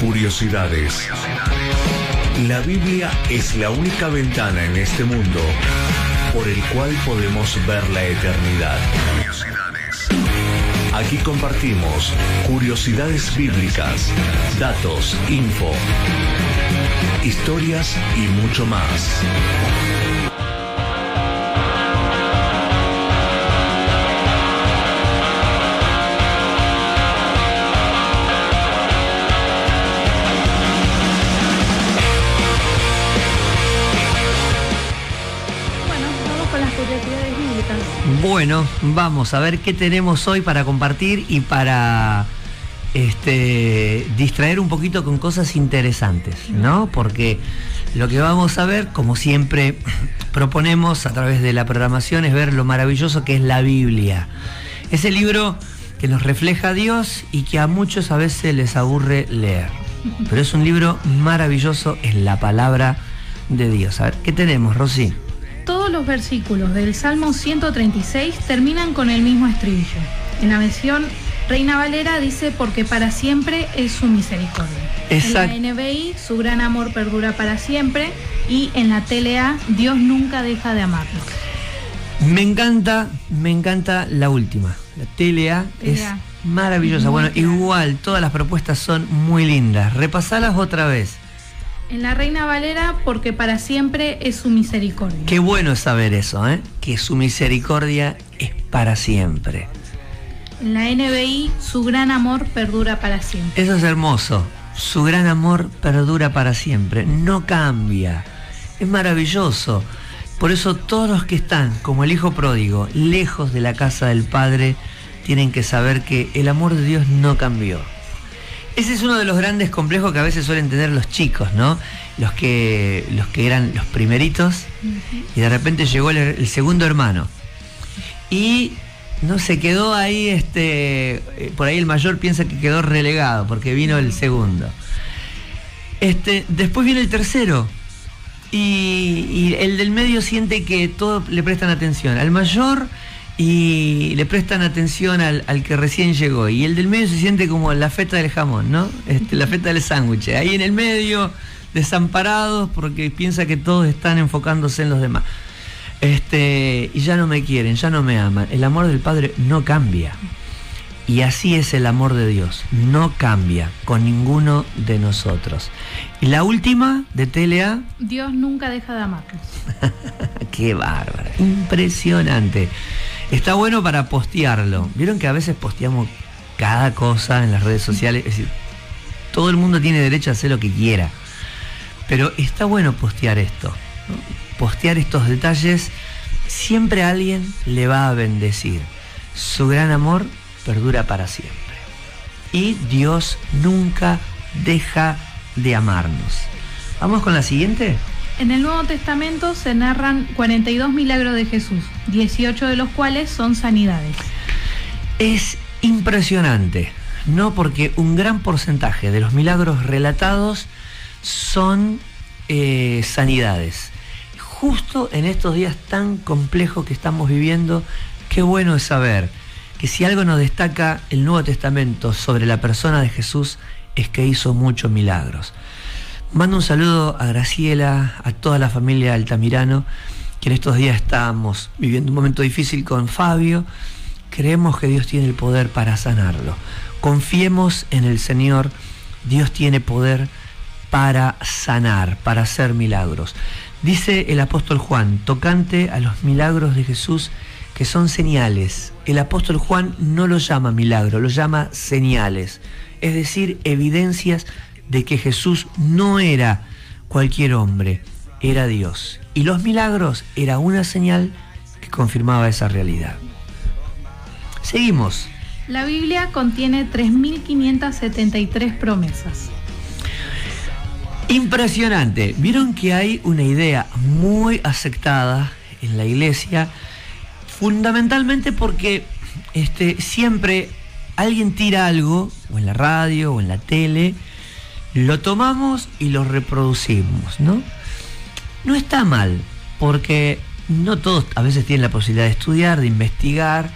Curiosidades. La Biblia es la única ventana en este mundo por el cual podemos ver la eternidad. Aquí compartimos curiosidades bíblicas, datos, info, historias y mucho más. Con las curiosidades bíblicas. Bueno, vamos a ver qué tenemos hoy para compartir y para este, distraer un poquito con cosas interesantes, ¿no? Porque lo que vamos a ver, como siempre proponemos a través de la programación, es ver lo maravilloso que es la Biblia. Ese libro que nos refleja a Dios y que a muchos a veces les aburre leer. Pero es un libro maravilloso, es la palabra de Dios. A ver, ¿qué tenemos, Rosy? Todos los versículos del Salmo 136 terminan con el mismo estribillo. En la versión Reina Valera dice porque para siempre es su misericordia. Exacto. En la NBI su gran amor perdura para siempre y en la TLA Dios nunca deja de amarnos. Me encanta, me encanta la última. La TLA es maravillosa. Muy Bueno, igual, todas las propuestas son muy lindas. Repasalas otra vez. En la Reina Valera porque para siempre es su misericordia. Qué bueno es saber eso, ¿eh? Que su misericordia es para siempre. En la NBI su gran amor perdura para siempre. Eso es hermoso. Su gran amor perdura para siempre. No cambia. Es maravilloso. Por eso todos los que están, como el hijo pródigo, lejos de la casa del Padre, tienen que saber que el amor de Dios no cambió. Ese es uno de los grandes complejos que a veces suelen tener los chicos, ¿no? Los que, los que eran los primeritos y de repente llegó el, el segundo hermano. Y no se quedó ahí, este, eh, por ahí el mayor piensa que quedó relegado porque vino el segundo. Este, después viene el tercero y, y el del medio siente que todos le prestan atención. Al mayor y le prestan atención al, al que recién llegó. Y el del medio se siente como la feta del jamón, ¿no? Este, la feta del sándwich. Ahí en el medio, desamparados porque piensa que todos están enfocándose en los demás. Este, y ya no me quieren, ya no me aman. El amor del Padre no cambia. Y así es el amor de Dios, no cambia con ninguno de nosotros. Y la última de TLA, Dios nunca deja de amarnos. qué bárbara, impresionante. Está bueno para postearlo. Vieron que a veces posteamos cada cosa en las redes sociales, es decir, todo el mundo tiene derecho a hacer lo que quiera. Pero está bueno postear esto. Postear estos detalles, siempre alguien le va a bendecir. Su gran amor perdura para siempre. Y Dios nunca deja de amarnos. ¿Vamos con la siguiente? En el Nuevo Testamento se narran 42 milagros de Jesús, 18 de los cuales son sanidades. Es impresionante, ¿no? Porque un gran porcentaje de los milagros relatados son eh, sanidades. Justo en estos días tan complejos que estamos viviendo, qué bueno es saber que si algo nos destaca el Nuevo Testamento sobre la persona de Jesús es que hizo muchos milagros. Mando un saludo a Graciela, a toda la familia Altamirano, que en estos días estamos viviendo un momento difícil con Fabio. Creemos que Dios tiene el poder para sanarlo. Confiemos en el Señor. Dios tiene poder para sanar, para hacer milagros. Dice el apóstol Juan, tocante a los milagros de Jesús, que son señales. El apóstol Juan no lo llama milagro, lo llama señales. Es decir, evidencias de que Jesús no era cualquier hombre, era Dios. Y los milagros era una señal que confirmaba esa realidad. Seguimos. La Biblia contiene 3.573 promesas. Impresionante. Vieron que hay una idea muy aceptada en la iglesia, fundamentalmente porque este, siempre alguien tira algo, o en la radio, o en la tele, lo tomamos y lo reproducimos, ¿no? No está mal, porque no todos a veces tienen la posibilidad de estudiar, de investigar,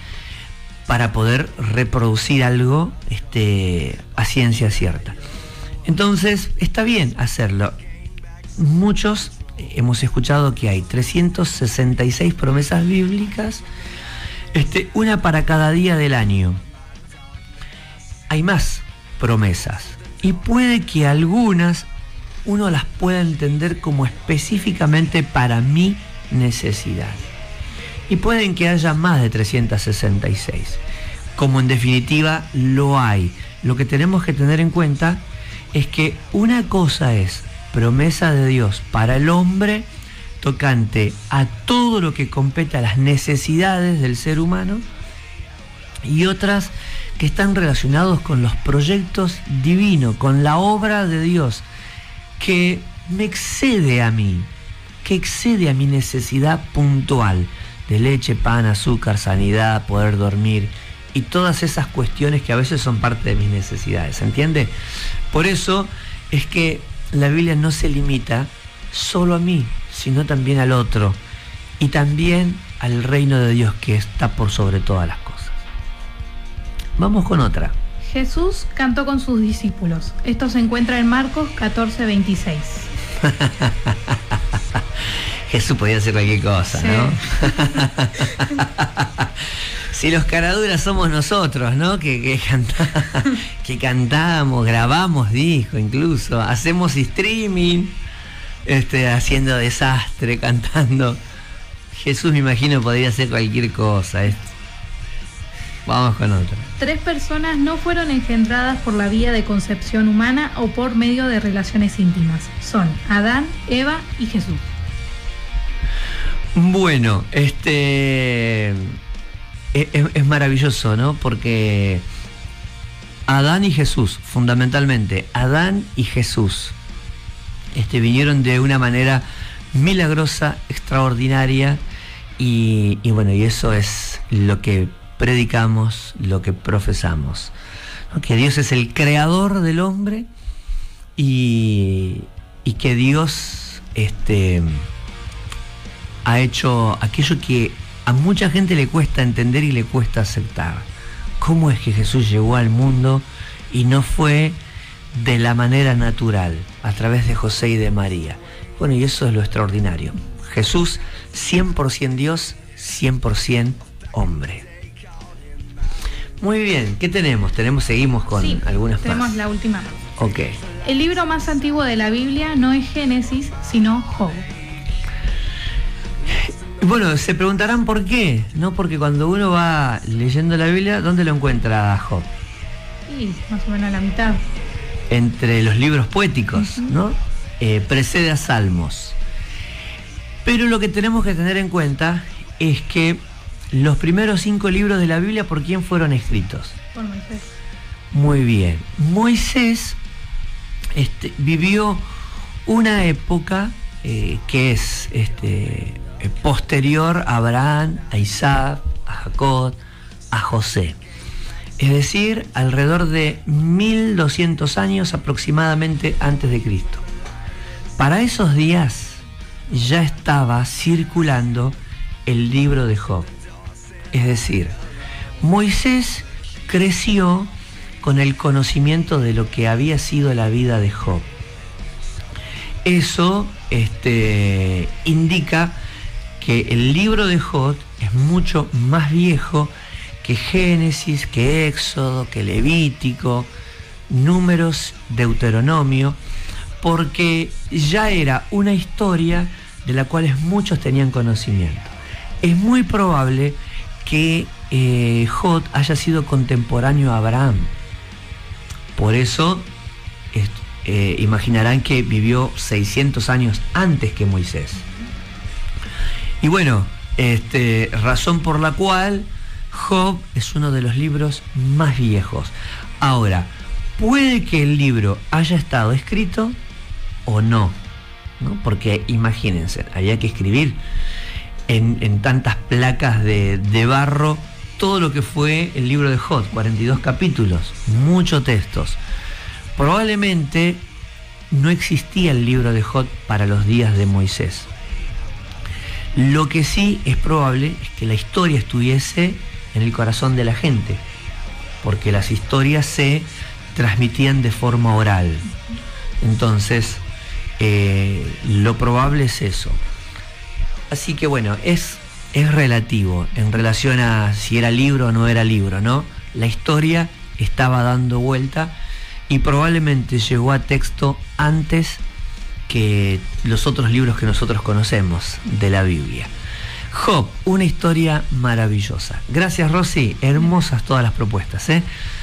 para poder reproducir algo este, a ciencia cierta. Entonces, está bien hacerlo. Muchos hemos escuchado que hay 366 promesas bíblicas, este, una para cada día del año. Hay más promesas y puede que algunas uno las pueda entender como específicamente para mi necesidad. Y pueden que haya más de 366, como en definitiva lo hay. Lo que tenemos que tener en cuenta es que una cosa es promesa de Dios para el hombre tocante a todo lo que compete a las necesidades del ser humano y otras que están relacionados con los proyectos divinos, con la obra de Dios, que me excede a mí, que excede a mi necesidad puntual de leche, pan, azúcar, sanidad, poder dormir y todas esas cuestiones que a veces son parte de mis necesidades, ¿entiende? Por eso es que la Biblia no se limita solo a mí, sino también al otro y también al reino de Dios que está por sobre todas las. Vamos con otra. Jesús cantó con sus discípulos. Esto se encuentra en Marcos 14, 26. Jesús podía hacer cualquier cosa, ¿no? si los caraduras somos nosotros, ¿no? Que, que, que cantamos, grabamos disco incluso, hacemos streaming, este, haciendo desastre, cantando. Jesús me imagino podría hacer cualquier cosa. Vamos con otra. Tres personas no fueron engendradas por la vía de concepción humana o por medio de relaciones íntimas. Son Adán, Eva y Jesús. Bueno, este es, es, maravilloso, ¿no? Porque Adán y Jesús, fundamentalmente, Adán y Jesús, este, vinieron de una manera milagrosa, extraordinaria, y, y bueno, y eso es lo que predicamos, lo que profesamos. Que Dios es el creador del hombre y, que Dios este, ha hecho aquello que a mucha gente le cuesta entender y le cuesta aceptar. ¿Cómo es que Jesús llegó al mundo y no fue de la manera natural, a través de José y de María? Bueno, y eso es lo extraordinario. Jesús 100% Dios, 100% hombre. Muy bien, ¿qué tenemos? Tenemos, seguimos con algunas tenemos la última. Ok. El libro más antiguo de la Biblia no es Génesis, sino Job. Bueno, se preguntarán por qué, ¿no? Porque cuando uno va leyendo la Biblia, ¿dónde lo encuentra Job? Sí, más o menos a la mitad. Entre los libros poéticos, ¿no? Eh, precede a Salmos. Pero lo que tenemos que tener en cuenta es que los primeros cinco libros de la Biblia, ¿por quién fueron escritos? Por Moisés. Muy bien. Moisés este, vivió una época eh, que es este, posterior a Abraham, a Isaac, a Jacob, a José. Es decir, alrededor de 1200 años aproximadamente antes de Cristo. Para esos días ya estaba circulando el libro de Job. Es decir, Moisés creció con el conocimiento de lo que había sido la vida de Job. Eso este, indica que el libro de Job es mucho más viejo que Génesis, que Éxodo, que Levítico, números, Deuteronomio, porque ya era una historia de la cual muchos tenían conocimiento. Es muy probable que eh, haya sido contemporáneo a Abraham. Por eso eh, imaginarán que vivió 600 años antes que Moisés. Y bueno, este, razón por la cual Job es uno de los libros más viejos. Ahora, puede que el libro haya estado escrito o no, ¿no? porque imagínense, había que escribir en, tantas placas de, barro todo lo que fue el libro de Job, 42 capítulos, muchos textos. Probablemente no existía el libro de Job para los días de Moisés. Lo que sí es probable es que la historia estuviese en el corazón de la gente, porque las historias se transmitían de forma oral. Entonces, eh, lo probable es eso. Así que bueno, es, es relativo en relación a si era libro o no era libro, ¿no? La historia estaba dando vuelta y probablemente llegó a texto antes que los otros libros que nosotros conocemos de la Biblia. Job, una historia maravillosa. Gracias Rosy, hermosas todas las propuestas. ¿eh?